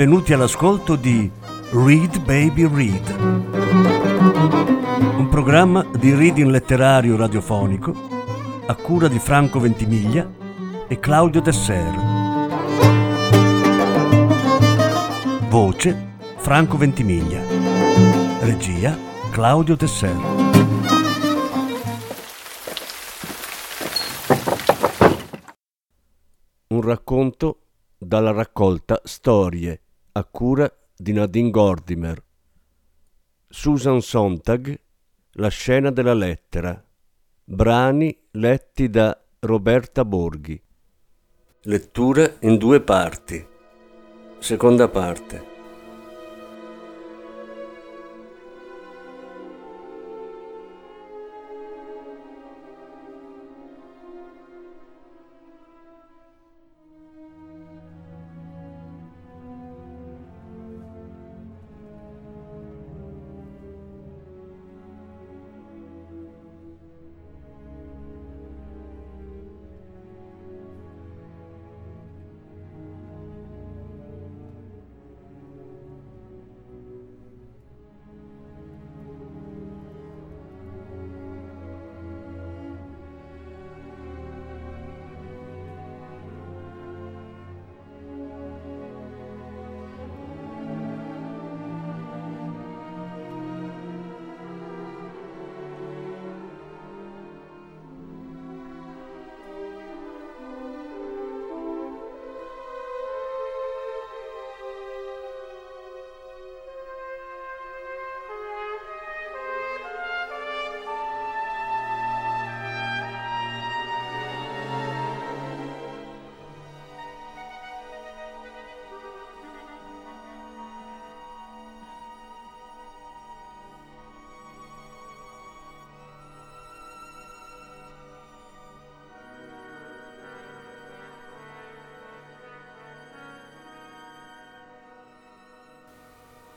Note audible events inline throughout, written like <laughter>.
benvenuti all'ascolto di Read Baby Read, un programma di reading letterario radiofonico a cura di Franco Ventimiglia e Claudio Desser. Voce Franco Ventimiglia. Regia Claudio Desser. Un racconto dalla raccolta Storie a cura di Nadine Gordimer. Susan Sontag, La scena della lettera. Brani letti da Roberta Borghi. Lettura in due parti. Seconda parte.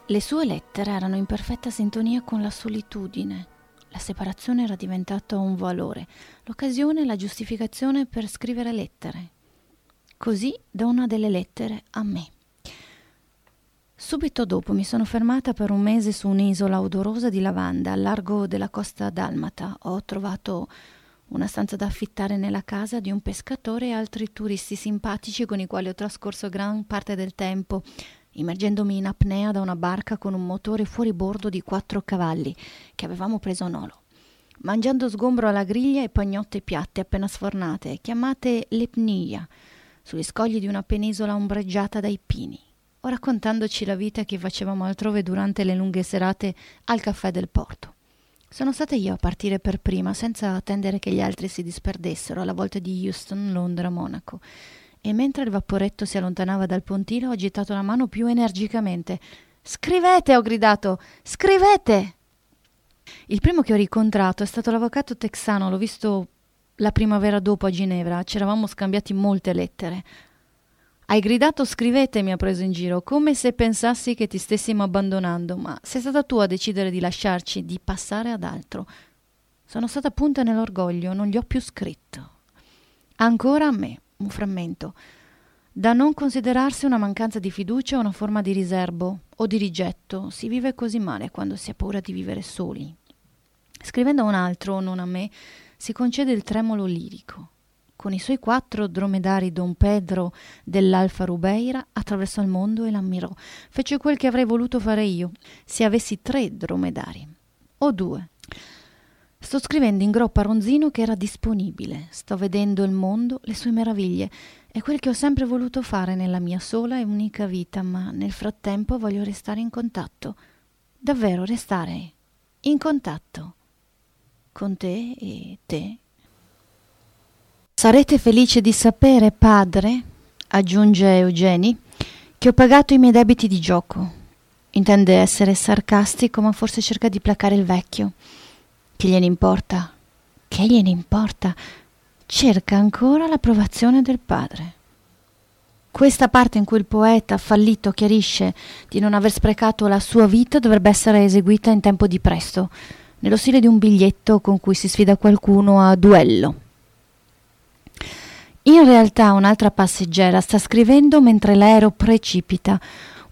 Le sue lettere erano in perfetta sintonia con la solitudine. La separazione era diventata un valore, l'occasione la giustificazione per scrivere lettere. Così da delle lettere a me. Subito dopo mi sono fermata per un mese su un'isola odorosa di lavanda al largo della costa dalmata. Ho trovato una stanza da affittare nella casa di un pescatore e altri turisti simpatici con i quali ho trascorso gran parte del tempo immergendomi in apnea da una barca con un motore fuori bordo di quattro cavalli che avevamo preso a Nolo. Mangiando sgombro alla griglia e pagnotte piatte appena sfornate, chiamate lepnia, sugli scogli di una penisola ombreggiata dai pini, o raccontandoci la vita che facevamo altrove durante le lunghe serate al caffè del porto. Sono stata io a partire per prima, senza attendere che gli altri si disperdessero, alla volta di Houston, Londra, Monaco e mentre il vaporetto si allontanava dal pontile ho agitato la mano più energicamente. Scrivete, ho gridato, scrivete! Il primo che ho ricontrato è stato l'avvocato texano, l'ho visto la primavera dopo a Ginevra, ci eravamo scambiati molte lettere. Hai gridato scrivete, mi ha preso in giro, come se pensassi che ti stessimo abbandonando, ma sei stata tu a decidere di lasciarci, di passare ad altro. Sono stata punta nell'orgoglio, non gli ho più scritto. Ancora a me un frammento, da non considerarsi una mancanza di fiducia o una forma di riservo o di rigetto. Si vive così male quando si ha paura di vivere soli. Scrivendo a un altro, non a me, si concede il tremolo lirico. Con i suoi quattro dromedari Don Pedro dell'Alfa Rubeira attraversò il mondo e l'ammirò. Fece quel che avrei voluto fare io, se avessi tre dromedari. O due, Sto scrivendo in groppa a Ronzino che era disponibile. Sto vedendo il mondo, le sue meraviglie. È quel che ho sempre voluto fare nella mia sola e unica vita, ma nel frattempo voglio restare in contatto. Davvero restare in contatto con te e te. Sarete felice di sapere, padre, aggiunge Eugeni, che ho pagato i miei debiti di gioco. Intende essere sarcastico, ma forse cerca di placare il vecchio. Che gliene importa? Che gliene importa? Cerca ancora l'approvazione del padre. Questa parte in cui il poeta fallito chiarisce di non aver sprecato la sua vita dovrebbe essere eseguita in tempo di presto, nello stile di un biglietto con cui si sfida qualcuno a duello. In realtà un'altra passeggera sta scrivendo mentre l'aereo precipita,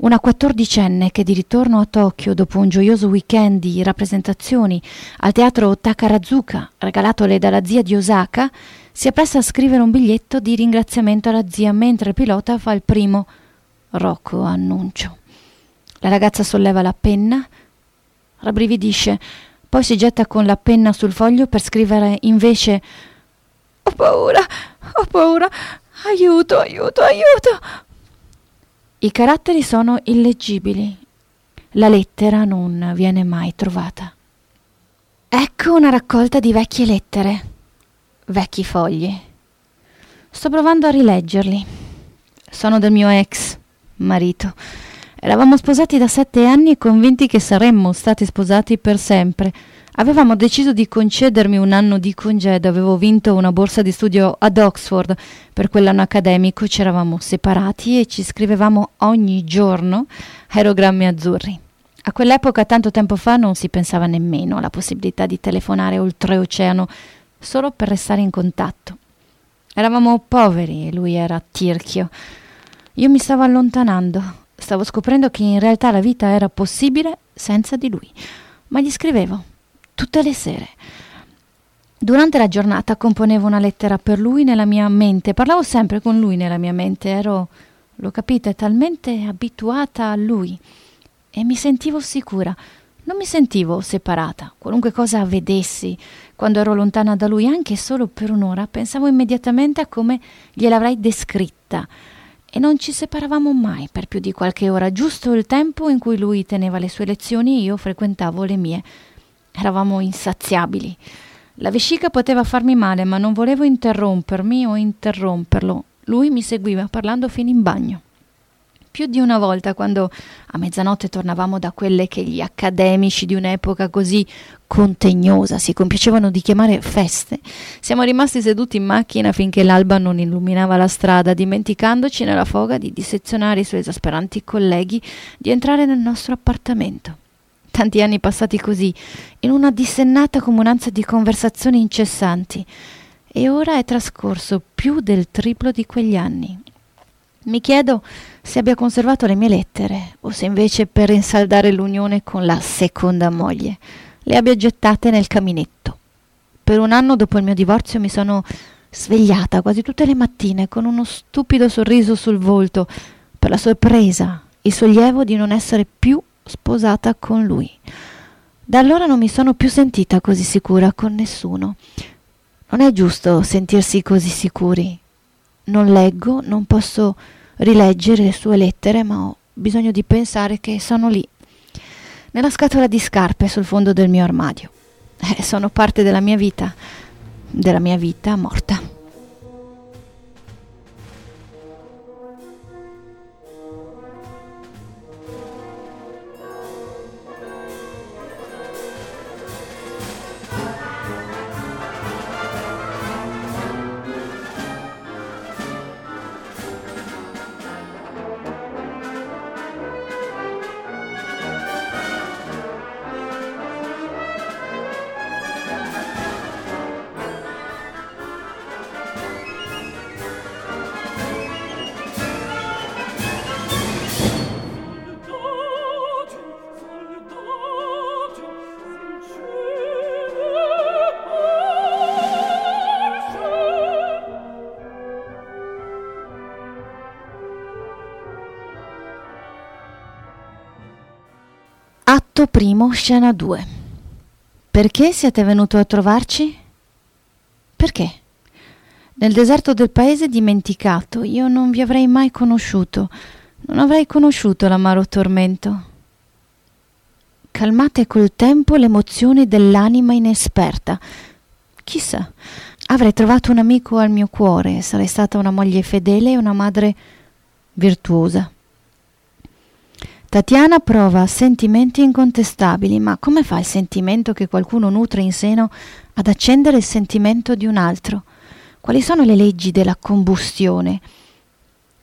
una quattordicenne che di ritorno a Tokyo dopo un gioioso weekend di rappresentazioni al teatro Takarazuka, regalatole dalla zia di Osaka, si appresta a scrivere un biglietto di ringraziamento alla zia mentre il pilota fa il primo rocco annuncio. La ragazza solleva la penna, rabbrividisce, poi si getta con la penna sul foglio per scrivere invece Ho paura, ho paura, aiuto, aiuto, aiuto. I caratteri sono illeggibili. La lettera non viene mai trovata. Ecco una raccolta di vecchie lettere, vecchi fogli. Sto provando a rileggerli. Sono del mio ex marito. Eravamo sposati da sette anni e convinti che saremmo stati sposati per sempre. Avevamo deciso di concedermi un anno di congedo, avevo vinto una borsa di studio ad Oxford. Per quell'anno accademico ci eravamo separati e ci scrivevamo ogni giorno aerogrammi azzurri. A quell'epoca, tanto tempo fa, non si pensava nemmeno alla possibilità di telefonare oltreoceano solo per restare in contatto. Eravamo poveri e lui era tirchio. Io mi stavo allontanando, stavo scoprendo che in realtà la vita era possibile senza di lui, ma gli scrivevo tutte le sere. Durante la giornata componevo una lettera per lui nella mia mente, parlavo sempre con lui nella mia mente, ero, lo capite, talmente abituata a lui e mi sentivo sicura. Non mi sentivo separata. Qualunque cosa vedessi quando ero lontana da lui, anche solo per un'ora, pensavo immediatamente a come gliel'avrei descritta. E non ci separavamo mai per più di qualche ora, giusto il tempo in cui lui teneva le sue lezioni e io frequentavo le mie. Eravamo insaziabili. La vescica poteva farmi male, ma non volevo interrompermi o interromperlo. Lui mi seguiva parlando fino in bagno. Più di una volta, quando a mezzanotte tornavamo da quelle che gli accademici di un'epoca così contegnosa si compiacevano di chiamare feste, siamo rimasti seduti in macchina finché l'alba non illuminava la strada, dimenticandoci nella foga di dissezionare i suoi esasperanti colleghi di entrare nel nostro appartamento. Tanti anni passati così, in una dissennata comunanza di conversazioni incessanti, e ora è trascorso più del triplo di quegli anni. Mi chiedo se abbia conservato le mie lettere o se invece per rinsaldare l'unione con la seconda moglie le abbia gettate nel caminetto. Per un anno dopo il mio divorzio mi sono svegliata quasi tutte le mattine con uno stupido sorriso sul volto per la sorpresa, il sollievo di non essere più sposata con lui. Da allora non mi sono più sentita così sicura con nessuno. Non è giusto sentirsi così sicuri. Non leggo, non posso rileggere le sue lettere, ma ho bisogno di pensare che sono lì, nella scatola di scarpe sul fondo del mio armadio. Eh, sono parte della mia vita, della mia vita morta. Atto primo, scena 2. Perché siete venuto a trovarci? Perché? Nel deserto del paese dimenticato io non vi avrei mai conosciuto, non avrei conosciuto l'amaro tormento. Calmate col tempo l'emozione dell'anima inesperta. Chissà, avrei trovato un amico al mio cuore, sarei stata una moglie fedele e una madre virtuosa. Tatiana prova sentimenti incontestabili, ma come fa il sentimento che qualcuno nutre in seno ad accendere il sentimento di un altro? Quali sono le leggi della combustione?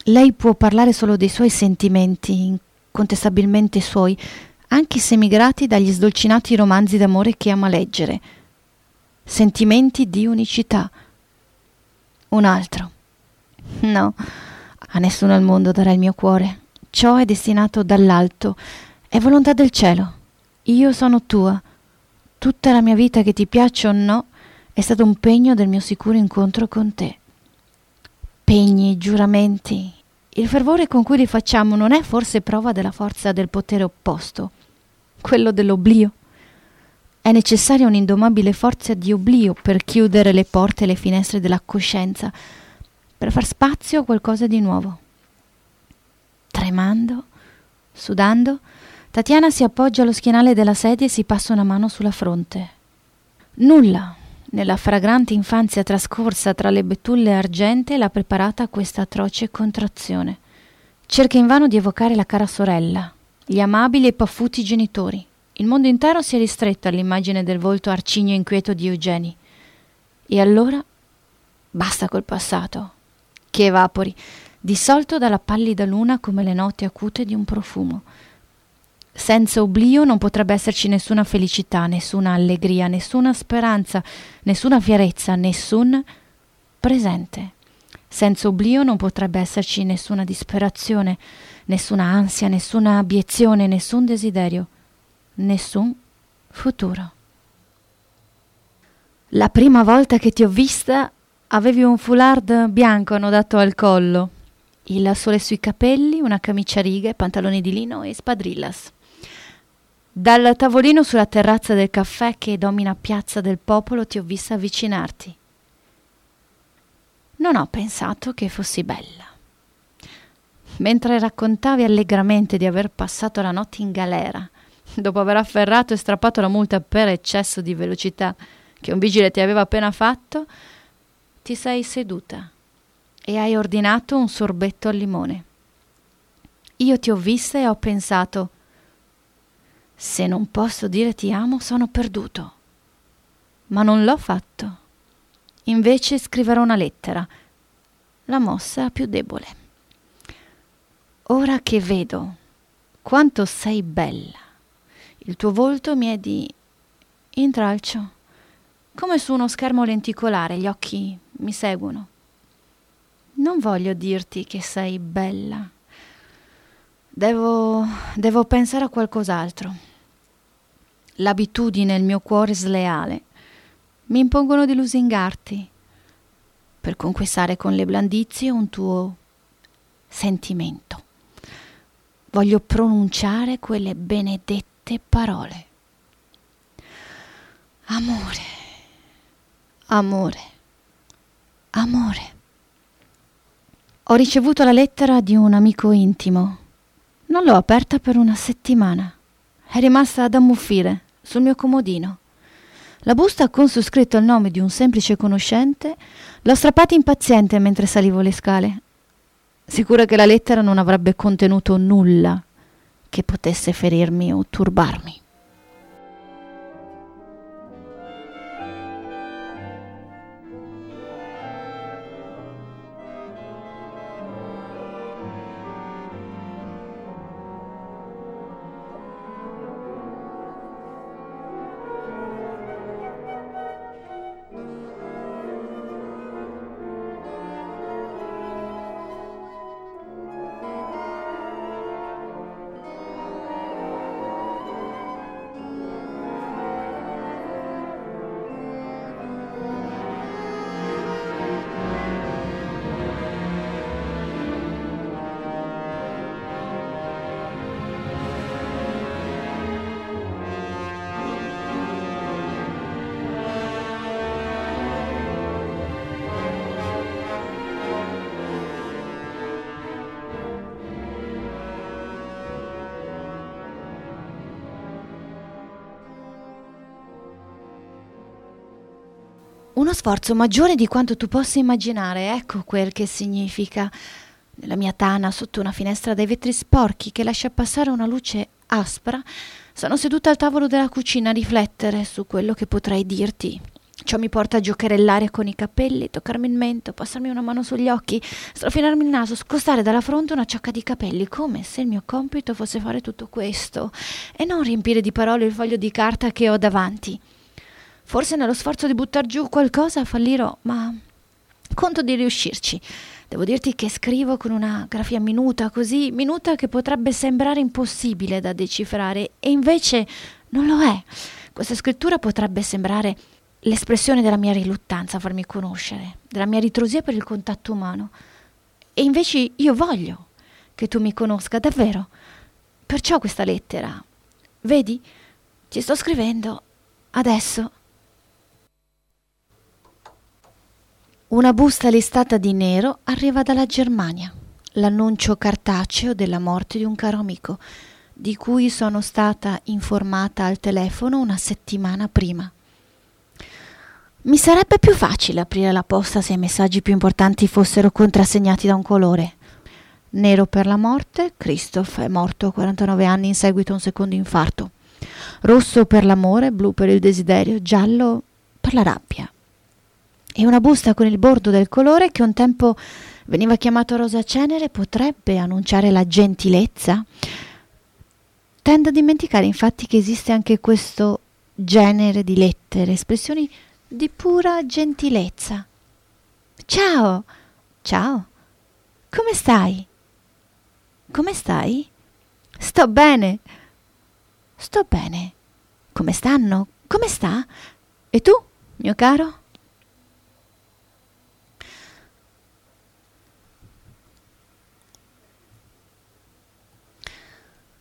Lei può parlare solo dei suoi sentimenti, incontestabilmente suoi, anche semigrati dagli sdolcinati romanzi d'amore che ama leggere. Sentimenti di unicità. Un altro. No, a nessuno al mondo darà il mio cuore ciò è destinato dall'alto, è volontà del cielo. Io sono tua. Tutta la mia vita, che ti piaccia o no, è stato un pegno del mio sicuro incontro con te. Pegni, giuramenti. Il fervore con cui li facciamo non è forse prova della forza del potere opposto, quello dell'oblio? È necessaria un'indomabile forza di oblio per chiudere le porte e le finestre della coscienza, per far spazio a qualcosa di nuovo. Tremando, sudando, Tatiana si appoggia allo schienale della sedia e si passa una mano sulla fronte. Nulla, nella fragrante infanzia trascorsa tra le betulle argente, l'ha preparata a questa atroce contrazione. Cerca invano di evocare la cara sorella, gli amabili e paffuti genitori. Il mondo intero si è ristretto all'immagine del volto arcigno e inquieto di Eugeni. E allora basta col passato, che evapori, dissolto dalla pallida luna come le note acute di un profumo. Senza oblio non potrebbe esserci nessuna felicità, nessuna allegria, nessuna speranza, nessuna fierezza, nessun presente. Senza oblio non potrebbe esserci nessuna disperazione, nessuna ansia, nessuna abiezione, nessun desiderio, nessun futuro. La prima volta che ti ho vista avevi un foulard bianco annodato al collo, il sole sui capelli, una camicia a righe, pantaloni di lino e spadrillas. Dal tavolino sulla terrazza del caffè che domina Piazza del Popolo ti ho vista avvicinarti. Non ho pensato che fossi bella. Mentre raccontavi allegramente di aver passato la notte in galera, dopo aver afferrato e strappato la multa per eccesso di velocità che un vigile ti aveva appena fatto, ti sei seduta e hai ordinato un sorbetto al limone. Io ti ho vista e ho pensato se non posso dire ti amo, sono perduto. Ma non l'ho fatto. Invece scriverò una lettera, la mossa più debole. Ora che vedo quanto sei bella, il tuo volto mi è di intralcio, come su uno schermo lenticolare, gli occhi mi seguono. Non voglio dirti che sei bella. Devo, devo pensare a qualcos'altro l'abitudine e il mio cuore sleale mi impongono di lusingarti per conquistare con le blandizie un tuo sentimento. Voglio pronunciare quelle benedette parole. Amore, amore, amore. Ho ricevuto la lettera di un amico intimo. Non l'ho aperta per una settimana. È rimasta ad ammuffire sul mio comodino. La busta con su scritto il nome di un semplice conoscente l'ho strappata impaziente mentre salivo le scale, sicura che la lettera non avrebbe contenuto nulla che potesse ferirmi o turbarmi. Uno sforzo maggiore di quanto tu possa immaginare, ecco quel che significa. Nella mia tana, sotto una finestra dai vetri sporchi che lascia passare una luce aspra, sono seduta al tavolo della cucina a riflettere su quello che potrei dirti. Ciò mi porta a giocherellare con i capelli, toccarmi il mento, passarmi una mano sugli occhi, strofinarmi il naso, scostare dalla fronte una ciocca di capelli, come se il mio compito fosse fare tutto questo e non riempire di parole il foglio di carta che ho davanti. Forse nello sforzo di buttar giù qualcosa fallirò, ma conto di riuscirci. Devo dirti che scrivo con una grafia minuta, così minuta che potrebbe sembrare impossibile da decifrare, e invece non lo è. Questa scrittura potrebbe sembrare l'espressione della mia riluttanza a farmi conoscere, della mia ritrosia per il contatto umano. E invece io voglio che tu mi conosca davvero. Perciò questa lettera. Vedi? Ti sto scrivendo adesso. Una busta listata di nero arriva dalla Germania. L'annuncio cartaceo della morte di un caro amico, di cui sono stata informata al telefono una settimana prima. Mi sarebbe più facile aprire la posta se i messaggi più importanti fossero contrassegnati da un colore. Nero per la morte, Christoph è morto a 49 anni in seguito a un secondo infarto. Rosso per l'amore, blu per il desiderio, giallo per la rabbia. E una busta con il bordo del colore che un tempo veniva chiamato rosa cenere potrebbe annunciare la gentilezza? Tendo a dimenticare infatti che esiste anche questo genere di lettere, espressioni di pura gentilezza. Ciao! Ciao! Come stai? Come stai? Sto bene. Sto bene. Come stanno? Come sta? E tu, mio caro?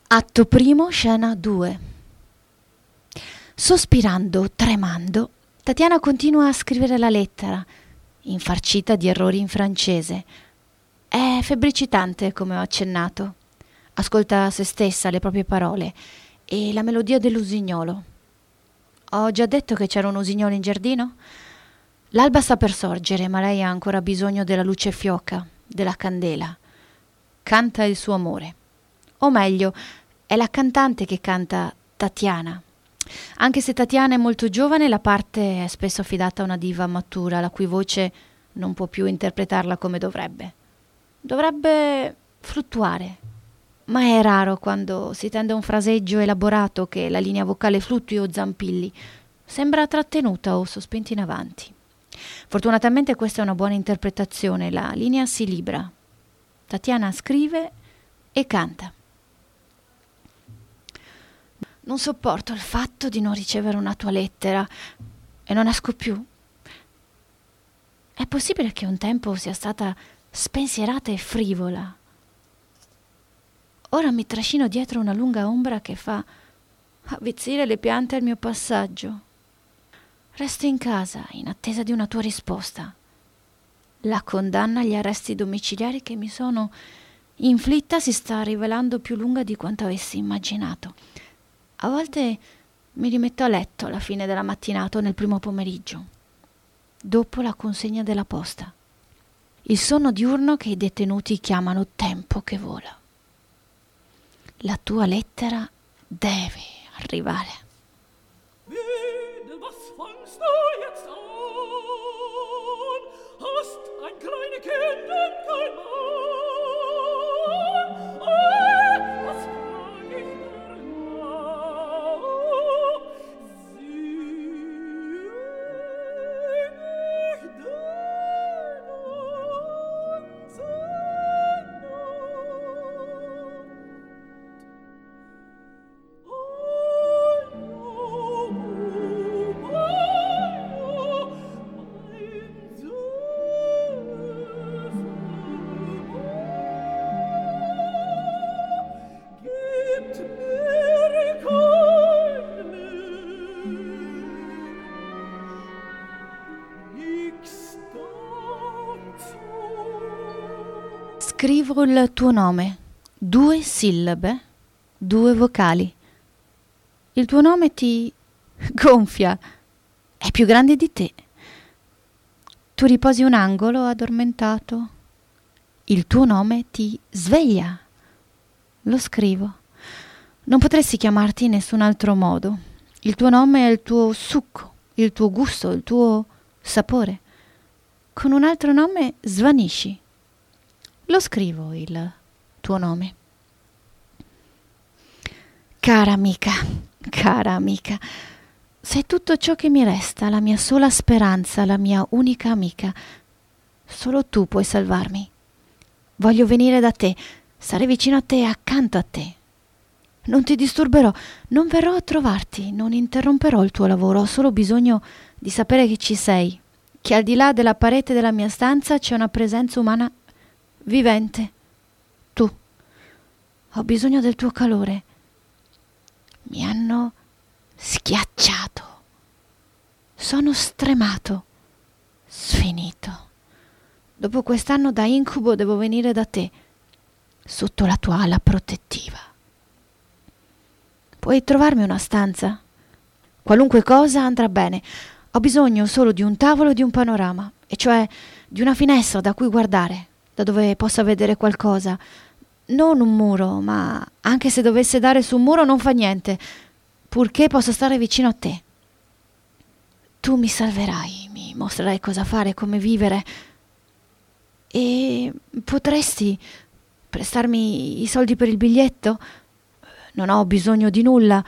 Atto primo, scena 2. Sospirando, tremando, Tatiana continua a scrivere la lettera, infarcita di errori in francese. È febbricitante, come ho accennato. Ascolta se stessa le proprie parole e la melodia dell'usignolo. Ho già detto che c'era un usignolo in giardino? L'alba sta per sorgere, ma lei ha ancora bisogno della luce fioca, della candela. Canta il suo amore. O meglio, è la cantante che canta Tatiana. Anche se Tatiana è molto giovane, la parte è spesso affidata a una diva matura, la cui voce non può più interpretarla come dovrebbe. Dovrebbe fluttuare, ma è raro quando si tende a un fraseggio elaborato che la linea vocale fluttui o zampilli. Sembra trattenuta o sospinta in avanti. Fortunatamente questa è una buona interpretazione, la linea si libra. Tatiana scrive e canta. Non sopporto il fatto di non ricevere una tua lettera e non esco più. È possibile che un tempo sia stata spensierata e frivola. Ora mi trascino dietro una lunga ombra che fa avvizzire le piante al mio passaggio. Resto in casa in attesa di una tua risposta. La condanna agli arresti domiciliari che mi sono inflitta si sta rivelando più lunga di quanto avessi immaginato. A volte mi rimetto a letto alla fine della mattinata o nel primo pomeriggio, dopo la consegna della posta. Il sonno diurno che i detenuti chiamano tempo che vola. La tua lettera deve arrivare. Hast ein kleine Kind und kein Mann? Scrivo il tuo nome, due sillabe, due vocali. Il tuo nome ti <laughs> gonfia, è più grande di te. Tu riposi un angolo addormentato. Il tuo nome ti sveglia. Lo scrivo. Non potresti chiamarti in nessun altro modo. Il tuo nome è il tuo succo, il tuo gusto, il tuo sapore. Con un altro nome svanisci. Lo scrivo il tuo nome. Cara amica, cara amica, sei tutto ciò che mi resta, la mia sola speranza, la mia unica amica. Solo tu puoi salvarmi. Voglio venire da te, stare vicino a te accanto a te. Non ti disturberò, non verrò a trovarti, non interromperò il tuo lavoro, ho solo bisogno di sapere che ci sei, che al di là della parete della mia stanza c'è una presenza umana vivente. Tu. Ho bisogno del tuo calore. Mi hanno schiacciato. Sono stremato, sfinito. Dopo quest'anno da incubo devo venire da te, sotto la tua ala protettiva. Puoi trovarmi una stanza? Qualunque cosa andrà bene. Ho bisogno solo di un tavolo e di un panorama, e cioè di una finestra da cui guardare, da dove possa vedere qualcosa. Non un muro, ma anche se dovesse dare su un muro non fa niente, purché possa stare vicino a te. Tu mi salverai, mi mostrerai cosa fare, come vivere. E potresti prestarmi i soldi per il biglietto? Non ho bisogno di nulla.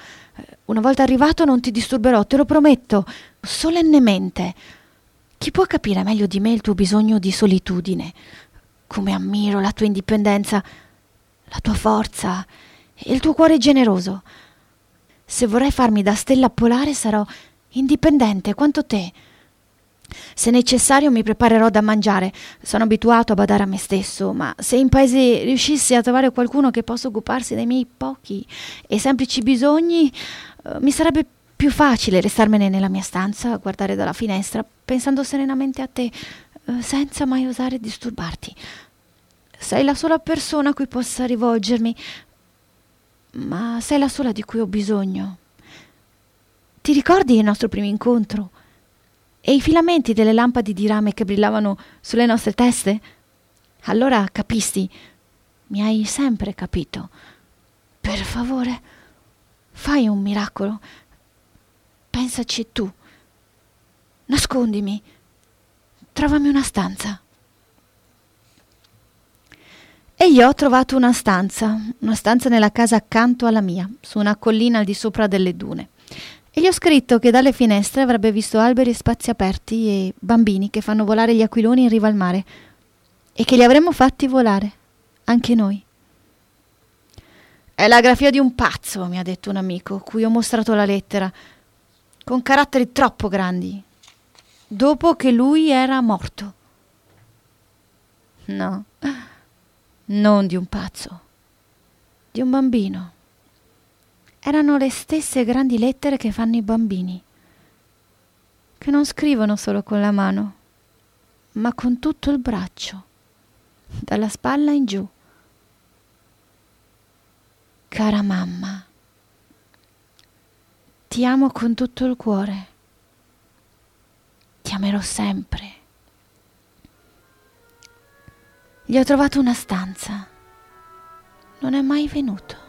Una volta arrivato non ti disturberò, te lo prometto, solennemente. Chi può capire meglio di me il tuo bisogno di solitudine? Come ammiro la tua indipendenza, la tua forza e il tuo cuore generoso. Se vorrai farmi da stella polare sarò indipendente quanto te. Se necessario mi preparerò da mangiare. Sono abituato a badare a me stesso, ma se in paese riuscissi a trovare qualcuno che possa occuparsi dei miei pochi e semplici bisogni, uh, mi sarebbe più facile restarmene nella mia stanza a guardare dalla finestra, pensando serenamente a te, senza mai osare disturbarti. Sei la sola persona a cui possa rivolgermi, ma sei la sola di cui ho bisogno. Ti ricordi il nostro primo incontro? E i filamenti delle lampade di rame che brillavano sulle nostre teste? Allora capisti, mi hai sempre capito. Per favore, fai un miracolo. Pensaci tu. Nascondimi. Trovami una stanza. E io ho trovato una stanza, una stanza nella casa accanto alla mia, su una collina al di sopra delle dune. E gli ho scritto che dalle finestre avrebbe visto alberi e spazi aperti e bambini che fanno volare gli aquiloni in riva al mare e che li avremmo fatti volare, anche noi. È la grafia di un pazzo, mi ha detto un amico, cui ho mostrato la lettera, con caratteri troppo grandi, dopo che lui era morto. No, non di un pazzo, di un bambino erano le stesse grandi lettere che fanno i bambini, che non scrivono solo con la mano, ma con tutto il braccio, dalla spalla in giù. Cara mamma, ti amo con tutto il cuore, ti amerò sempre. Gli ho trovato una stanza, non è mai venuto.